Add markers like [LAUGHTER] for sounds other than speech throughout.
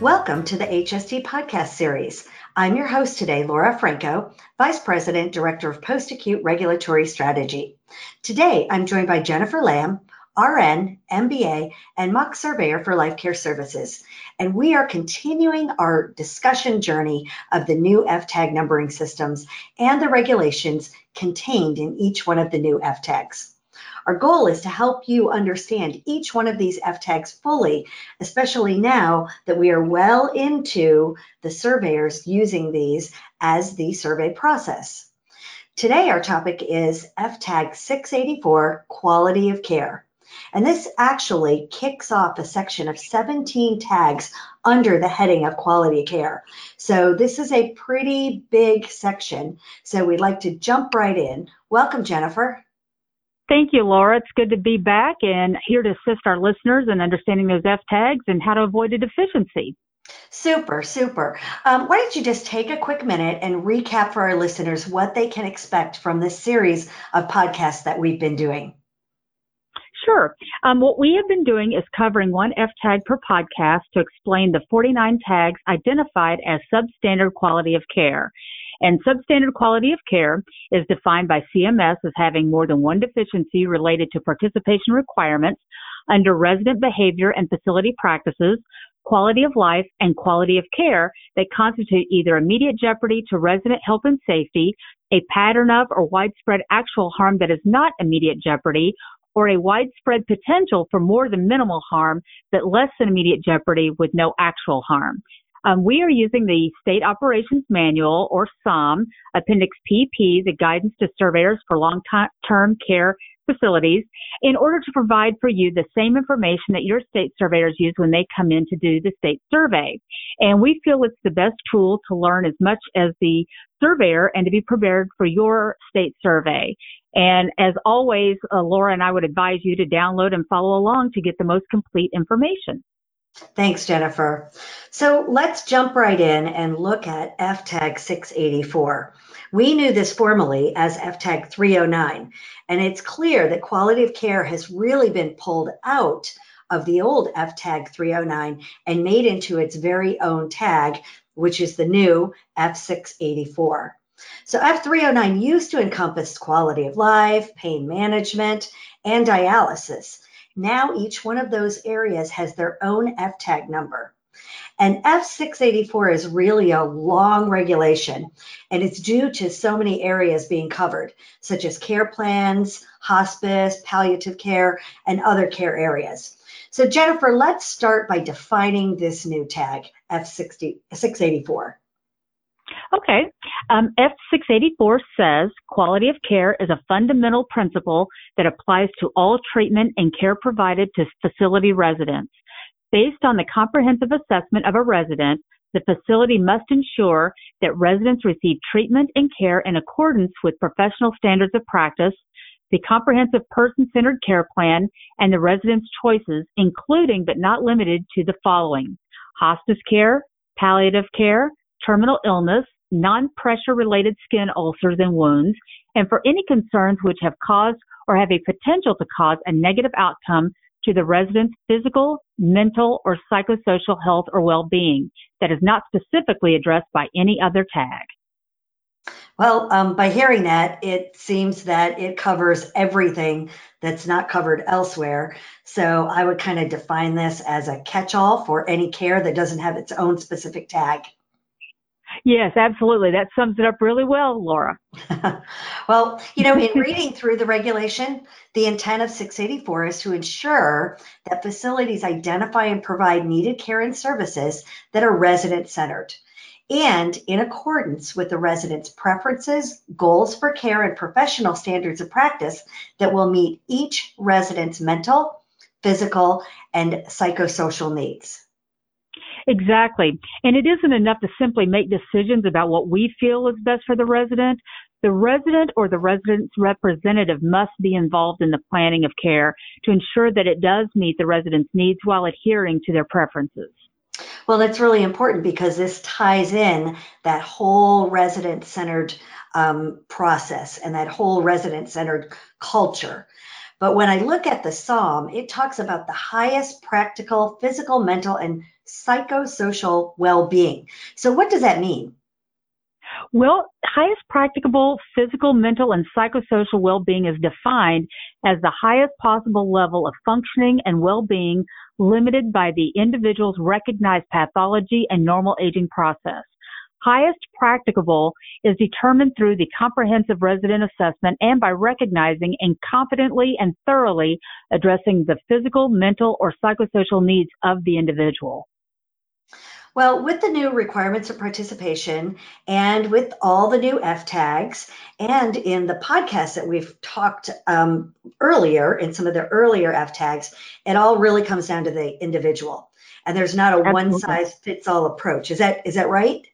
Welcome to the HST podcast series. I'm your host today, Laura Franco, Vice President, Director of Post Acute Regulatory Strategy. Today, I'm joined by Jennifer Lamb, RN, MBA, and mock surveyor for Life Care Services. And we are continuing our discussion journey of the new FTAG numbering systems and the regulations contained in each one of the new FTAGs. Our goal is to help you understand each one of these FTAGs fully, especially now that we are well into the surveyors using these as the survey process. Today, our topic is FTAG 684 Quality of Care. And this actually kicks off a section of 17 tags under the heading of quality care. So this is a pretty big section. So we'd like to jump right in. Welcome, Jennifer. Thank you, Laura. It's good to be back and here to assist our listeners in understanding those F tags and how to avoid a deficiency. Super, super. Um, why don't you just take a quick minute and recap for our listeners what they can expect from this series of podcasts that we've been doing? Sure. Um, what we have been doing is covering one F tag per podcast to explain the 49 tags identified as substandard quality of care. And substandard quality of care is defined by CMS as having more than one deficiency related to participation requirements under resident behavior and facility practices, quality of life, and quality of care that constitute either immediate jeopardy to resident health and safety, a pattern of or widespread actual harm that is not immediate jeopardy, or a widespread potential for more than minimal harm, but less than immediate jeopardy with no actual harm. Um, we are using the State Operations Manual, or SOM, Appendix PP, the Guidance to Surveyors for Long-Term Care Facilities, in order to provide for you the same information that your state surveyors use when they come in to do the state survey. And we feel it's the best tool to learn as much as the surveyor and to be prepared for your state survey. And as always, uh, Laura and I would advise you to download and follow along to get the most complete information. Thanks, Jennifer. So let's jump right in and look at FTAG 684. We knew this formally as FTAG 309, and it's clear that quality of care has really been pulled out of the old FTAG 309 and made into its very own tag, which is the new F684. So F309 used to encompass quality of life, pain management, and dialysis. Now each one of those areas has their own FTAG number. And F684 is really a long regulation, and it's due to so many areas being covered, such as care plans, hospice, palliative care, and other care areas. So, Jennifer, let's start by defining this new tag, F684. Okay. Um, F684 says quality of care is a fundamental principle that applies to all treatment and care provided to facility residents. Based on the comprehensive assessment of a resident, the facility must ensure that residents receive treatment and care in accordance with professional standards of practice, the comprehensive person-centered care plan, and the resident's choices, including but not limited to the following. Hospice care, palliative care, terminal illness, non-pressure related skin ulcers and wounds, and for any concerns which have caused or have a potential to cause a negative outcome to the resident's physical, mental, or psychosocial health or well-being that is not specifically addressed by any other tag. Well, um, by hearing that, it seems that it covers everything that's not covered elsewhere. So I would kind of define this as a catch all for any care that doesn't have its own specific tag. Yes, absolutely. That sums it up really well, Laura. [LAUGHS] well, you know, in [LAUGHS] reading through the regulation, the intent of 684 is to ensure that facilities identify and provide needed care and services that are resident centered and in accordance with the resident's preferences, goals for care, and professional standards of practice that will meet each resident's mental, physical, and psychosocial needs. Exactly. And it isn't enough to simply make decisions about what we feel is best for the resident. The resident or the resident's representative must be involved in the planning of care to ensure that it does meet the resident's needs while adhering to their preferences. Well, that's really important because this ties in that whole resident centered um, process and that whole resident centered culture. But when I look at the SOM, it talks about the highest practical physical, mental, and psychosocial well being. So, what does that mean? Well, highest practicable physical, mental, and psychosocial well-being is defined as the highest possible level of functioning and well-being limited by the individual's recognized pathology and normal aging process. Highest practicable is determined through the comprehensive resident assessment and by recognizing and confidently and thoroughly addressing the physical, mental, or psychosocial needs of the individual. Well, with the new requirements of participation and with all the new F tags, and in the podcast that we've talked um, earlier, in some of the earlier F tags, it all really comes down to the individual. And there's not a one size fits all approach. Is that is that right?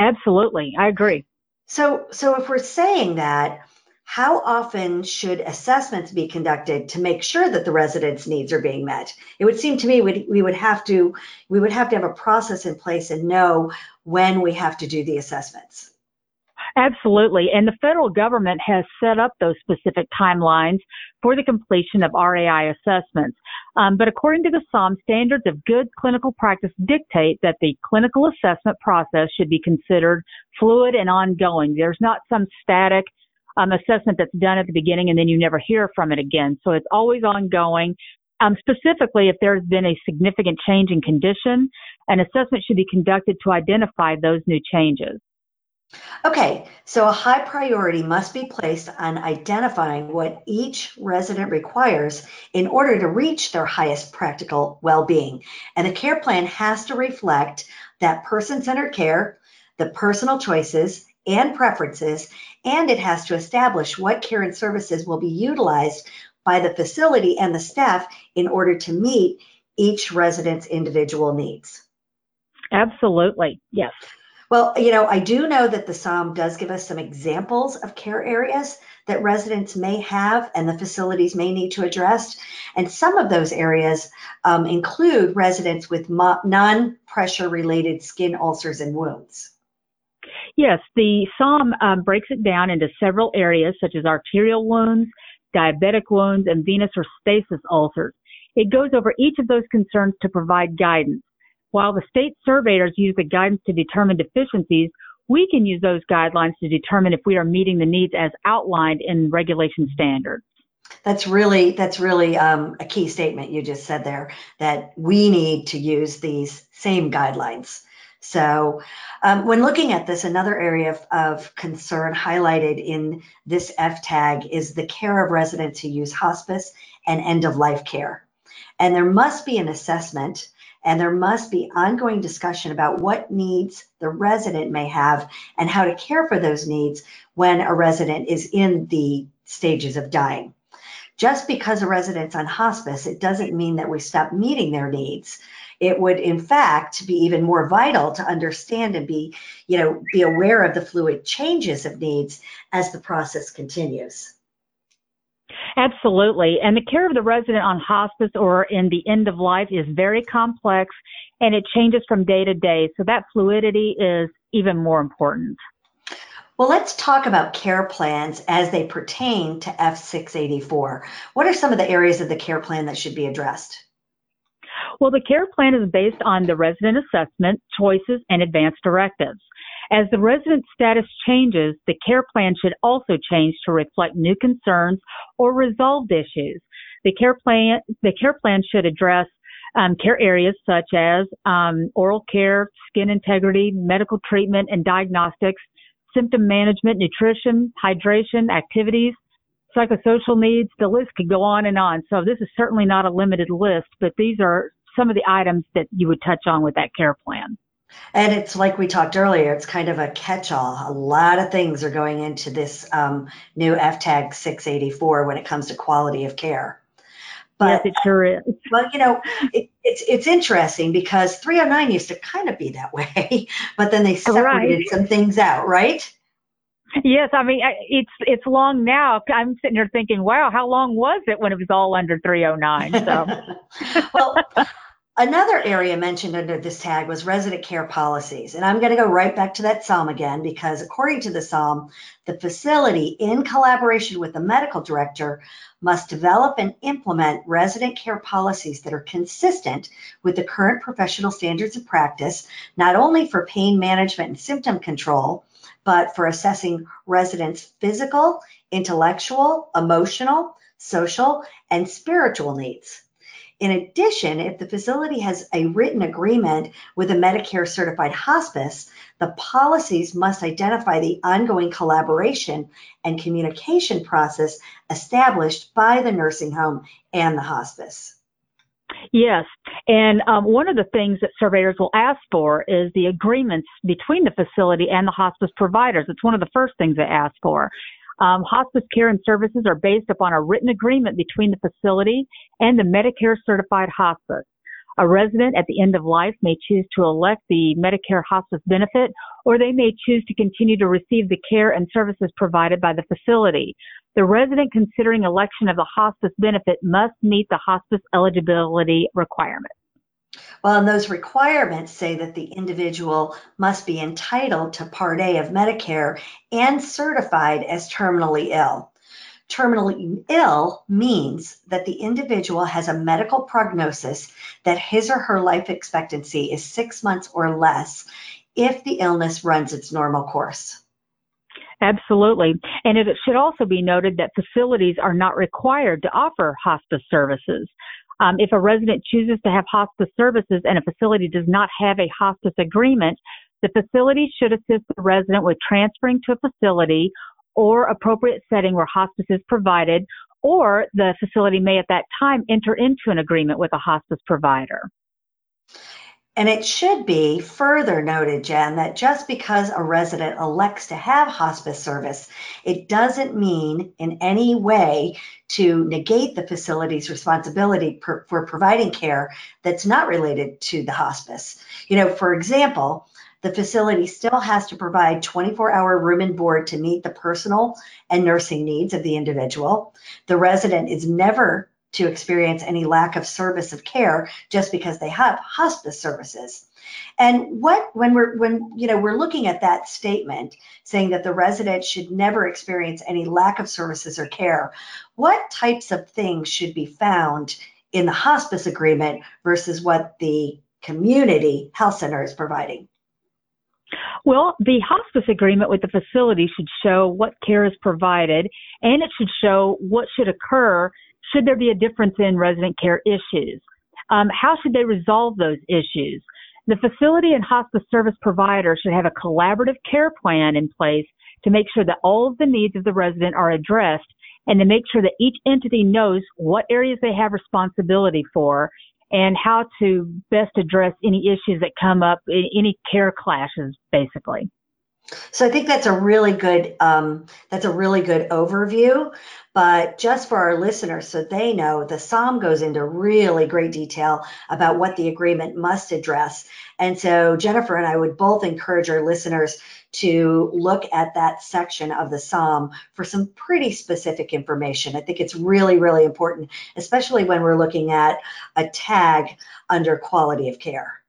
Absolutely, I agree. So so if we're saying that, how often should assessments be conducted to make sure that the residents' needs are being met? It would seem to me we, we would have to we would have to have a process in place and know when we have to do the assessments. Absolutely. And the federal government has set up those specific timelines for the completion of RAI assessments. Um, but according to the SOM, standards of good clinical practice dictate that the clinical assessment process should be considered fluid and ongoing. There's not some static um, assessment that's done at the beginning and then you never hear from it again. So it's always ongoing. Um, specifically, if there's been a significant change in condition, an assessment should be conducted to identify those new changes. Okay, so a high priority must be placed on identifying what each resident requires in order to reach their highest practical well being. And the care plan has to reflect that person centered care, the personal choices and preferences, and it has to establish what care and services will be utilized by the facility and the staff in order to meet each resident's individual needs. Absolutely, yes. Well, you know, I do know that the SOM does give us some examples of care areas that residents may have and the facilities may need to address. And some of those areas um, include residents with mo- non pressure related skin ulcers and wounds. Yes, the SOM um, breaks it down into several areas such as arterial wounds, diabetic wounds, and venous or stasis ulcers. It goes over each of those concerns to provide guidance. While the state surveyors use the guidance to determine deficiencies, we can use those guidelines to determine if we are meeting the needs as outlined in regulation standards. That's really that's really um, a key statement you just said there that we need to use these same guidelines. So, um, when looking at this, another area of, of, concern highlighted in this F tag is the care of residents who use hospice and end of life care. And there must be an assessment and there must be ongoing discussion about what needs the resident may have and how to care for those needs when a resident is in the stages of dying. Just because a resident's on hospice, it doesn't mean that we stop meeting their needs. It would, in fact, be even more vital to understand and be, you know, be aware of the fluid changes of needs as the process continues. Absolutely. And the care of the resident on hospice or in the end of life is very complex and it changes from day to day. So that fluidity is even more important. Well, let's talk about care plans as they pertain to F684. What are some of the areas of the care plan that should be addressed? Well, the care plan is based on the resident assessment, choices, and advance directives. As the resident status changes, the care plan should also change to reflect new concerns or resolved issues. The care plan, the care plan should address um, care areas such as um, oral care, skin integrity, medical treatment and diagnostics, symptom management, nutrition, hydration, activities, psychosocial needs. The list could go on and on. So this is certainly not a limited list, but these are some of the items that you would touch on with that care plan. And it's like we talked earlier, it's kind of a catch all. A lot of things are going into this um, new FTAG 684 when it comes to quality of care. But, yes, it sure is. But, you know, it, it's, it's interesting because 309 used to kind of be that way, [LAUGHS] but then they separated right. some things out, right? Yes, I mean it's it's long now. I'm sitting here thinking, wow, how long was it when it was all under 309? So, [LAUGHS] well, Another area mentioned under this tag was resident care policies. And I'm going to go right back to that SOM again because according to the SOM, the facility, in collaboration with the medical director, must develop and implement resident care policies that are consistent with the current professional standards of practice, not only for pain management and symptom control, but for assessing residents' physical, intellectual, emotional, social, and spiritual needs. In addition, if the facility has a written agreement with a Medicare certified hospice, the policies must identify the ongoing collaboration and communication process established by the nursing home and the hospice. Yes, and um, one of the things that surveyors will ask for is the agreements between the facility and the hospice providers. It's one of the first things they ask for. Um, hospice care and services are based upon a written agreement between the facility and the Medicare certified hospice. A resident at the end of life may choose to elect the Medicare hospice benefit, or they may choose to continue to receive the care and services provided by the facility. The resident considering election of the hospice benefit must meet the hospice eligibility requirements. Well, and those requirements say that the individual must be entitled to Part A of Medicare and certified as terminally ill. Terminally ill means that the individual has a medical prognosis that his or her life expectancy is six months or less if the illness runs its normal course. Absolutely. And it should also be noted that facilities are not required to offer hospice services. Um, if a resident chooses to have hospice services and a facility does not have a hospice agreement, the facility should assist the resident with transferring to a facility or appropriate setting where hospice is provided, or the facility may at that time enter into an agreement with a hospice provider. And it should be further noted, Jen, that just because a resident elects to have hospice service, it doesn't mean in any way to negate the facility's responsibility per, for providing care that's not related to the hospice. You know, for example, the facility still has to provide 24 hour room and board to meet the personal and nursing needs of the individual. The resident is never to experience any lack of service of care just because they have hospice services. And what when we're when you know we're looking at that statement saying that the resident should never experience any lack of services or care, what types of things should be found in the hospice agreement versus what the community health center is providing? Well, the hospice agreement with the facility should show what care is provided and it should show what should occur should there be a difference in resident care issues? Um, how should they resolve those issues? The facility and hospice service provider should have a collaborative care plan in place to make sure that all of the needs of the resident are addressed and to make sure that each entity knows what areas they have responsibility for and how to best address any issues that come up, any care clashes, basically. So I think that's a really good um, that's a really good overview. But just for our listeners, so they know, the SOM goes into really great detail about what the agreement must address. And so Jennifer and I would both encourage our listeners to look at that section of the SOM for some pretty specific information. I think it's really, really important, especially when we're looking at a tag under quality of care.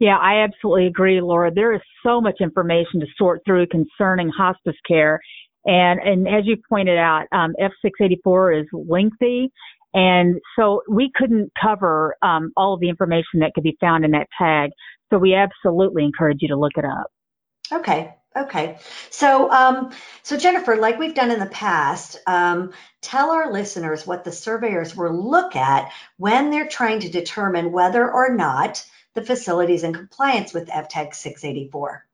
Yeah, I absolutely agree, Laura. There is so much information to sort through concerning hospice care. And, and as you pointed out, um, F684 is lengthy. And so we couldn't cover um, all of the information that could be found in that tag. So we absolutely encourage you to look it up. Okay. Okay. So, um, so Jennifer, like we've done in the past, um, tell our listeners what the surveyors will look at when they're trying to determine whether or not the facility is in compliance with FTAG 684?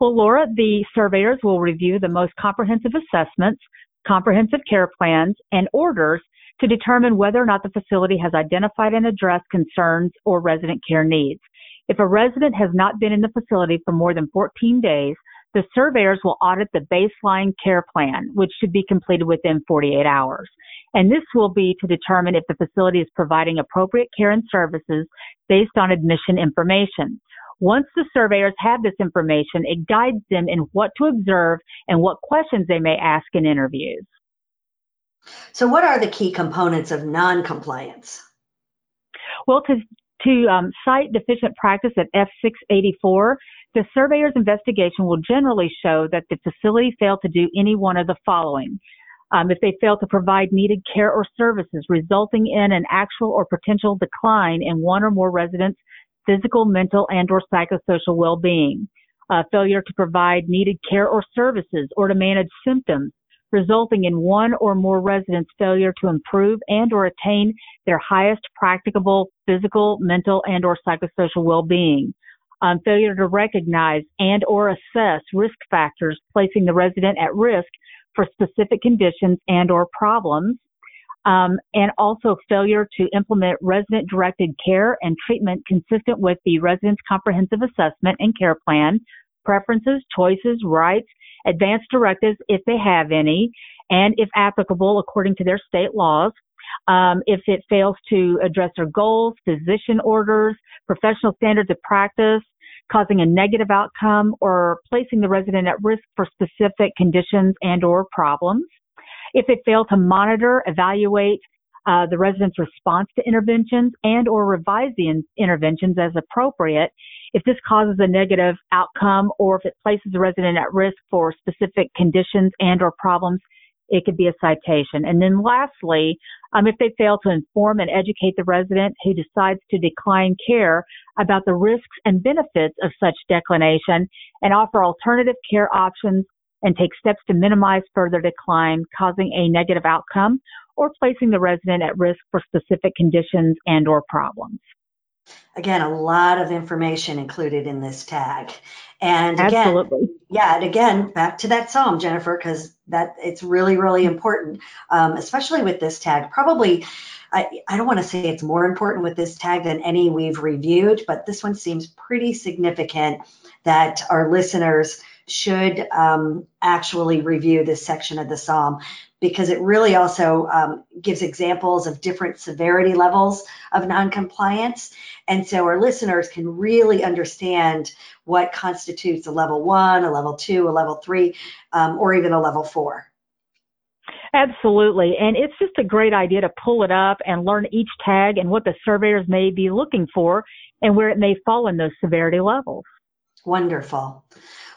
Well, Laura, the surveyors will review the most comprehensive assessments, comprehensive care plans, and orders to determine whether or not the facility has identified and addressed concerns or resident care needs. If a resident has not been in the facility for more than 14 days, the surveyors will audit the baseline care plan, which should be completed within 48 hours. And this will be to determine if the facility is providing appropriate care and services based on admission information. Once the surveyors have this information, it guides them in what to observe and what questions they may ask in interviews. So, what are the key components of non-compliance? Well, to to um, cite deficient practice at F684, the surveyor's investigation will generally show that the facility failed to do any one of the following. Um, if they fail to provide needed care or services, resulting in an actual or potential decline in one or more residents' physical, mental, and or psychosocial well-being. Uh, failure to provide needed care or services or to manage symptoms, resulting in one or more residents' failure to improve and or attain their highest practicable physical, mental, and or psychosocial well-being. Um, failure to recognize and or assess risk factors placing the resident at risk for specific conditions and or problems. Um, and also failure to implement resident directed care and treatment consistent with the resident's comprehensive assessment and care plan, preferences, choices, rights, advance directives if they have any, and if applicable according to their state laws. Um, if it fails to address their goals, physician orders, professional standards of practice, causing a negative outcome or placing the resident at risk for specific conditions and or problems. If it failed to monitor, evaluate uh, the resident's response to interventions and or revise the in- interventions as appropriate, if this causes a negative outcome or if it places the resident at risk for specific conditions and or problems, it could be a citation. And then lastly, um, if they fail to inform and educate the resident who decides to decline care about the risks and benefits of such declination and offer alternative care options and take steps to minimize further decline causing a negative outcome or placing the resident at risk for specific conditions and or problems. Again, a lot of information included in this tag. And again, Absolutely. yeah, and again, back to that SOM, Jennifer, because that it's really, really important, um, especially with this tag. Probably, I, I don't want to say it's more important with this tag than any we've reviewed, but this one seems pretty significant that our listeners should um, actually review this section of the SOM because it really also um, gives examples of different severity levels of noncompliance. And so our listeners can really understand what constitutes a level one, a level two, a level three, um, or even a level four. Absolutely. And it's just a great idea to pull it up and learn each tag and what the surveyors may be looking for and where it may fall in those severity levels. Wonderful.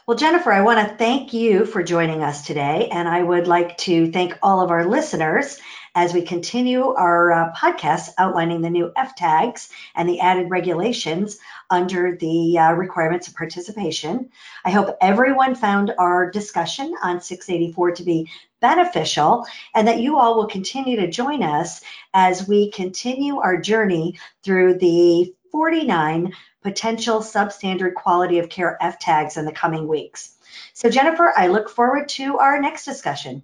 Well, Jennifer, I want to thank you for joining us today. And I would like to thank all of our listeners as we continue our uh, podcast outlining the new F tags and the added regulations under the uh, requirements of participation. I hope everyone found our discussion on 684 to be beneficial and that you all will continue to join us as we continue our journey through the 49 potential substandard quality of care F tags in the coming weeks. So, Jennifer, I look forward to our next discussion.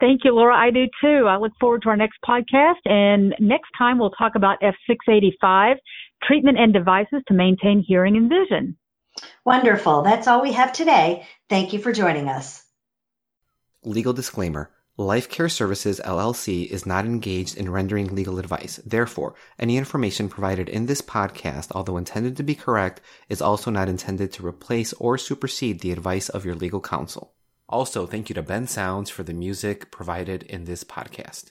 Thank you, Laura. I do too. I look forward to our next podcast. And next time we'll talk about F685 treatment and devices to maintain hearing and vision. Wonderful. That's all we have today. Thank you for joining us. Legal disclaimer. Life Care Services LLC is not engaged in rendering legal advice. Therefore, any information provided in this podcast, although intended to be correct, is also not intended to replace or supersede the advice of your legal counsel. Also, thank you to Ben Sounds for the music provided in this podcast.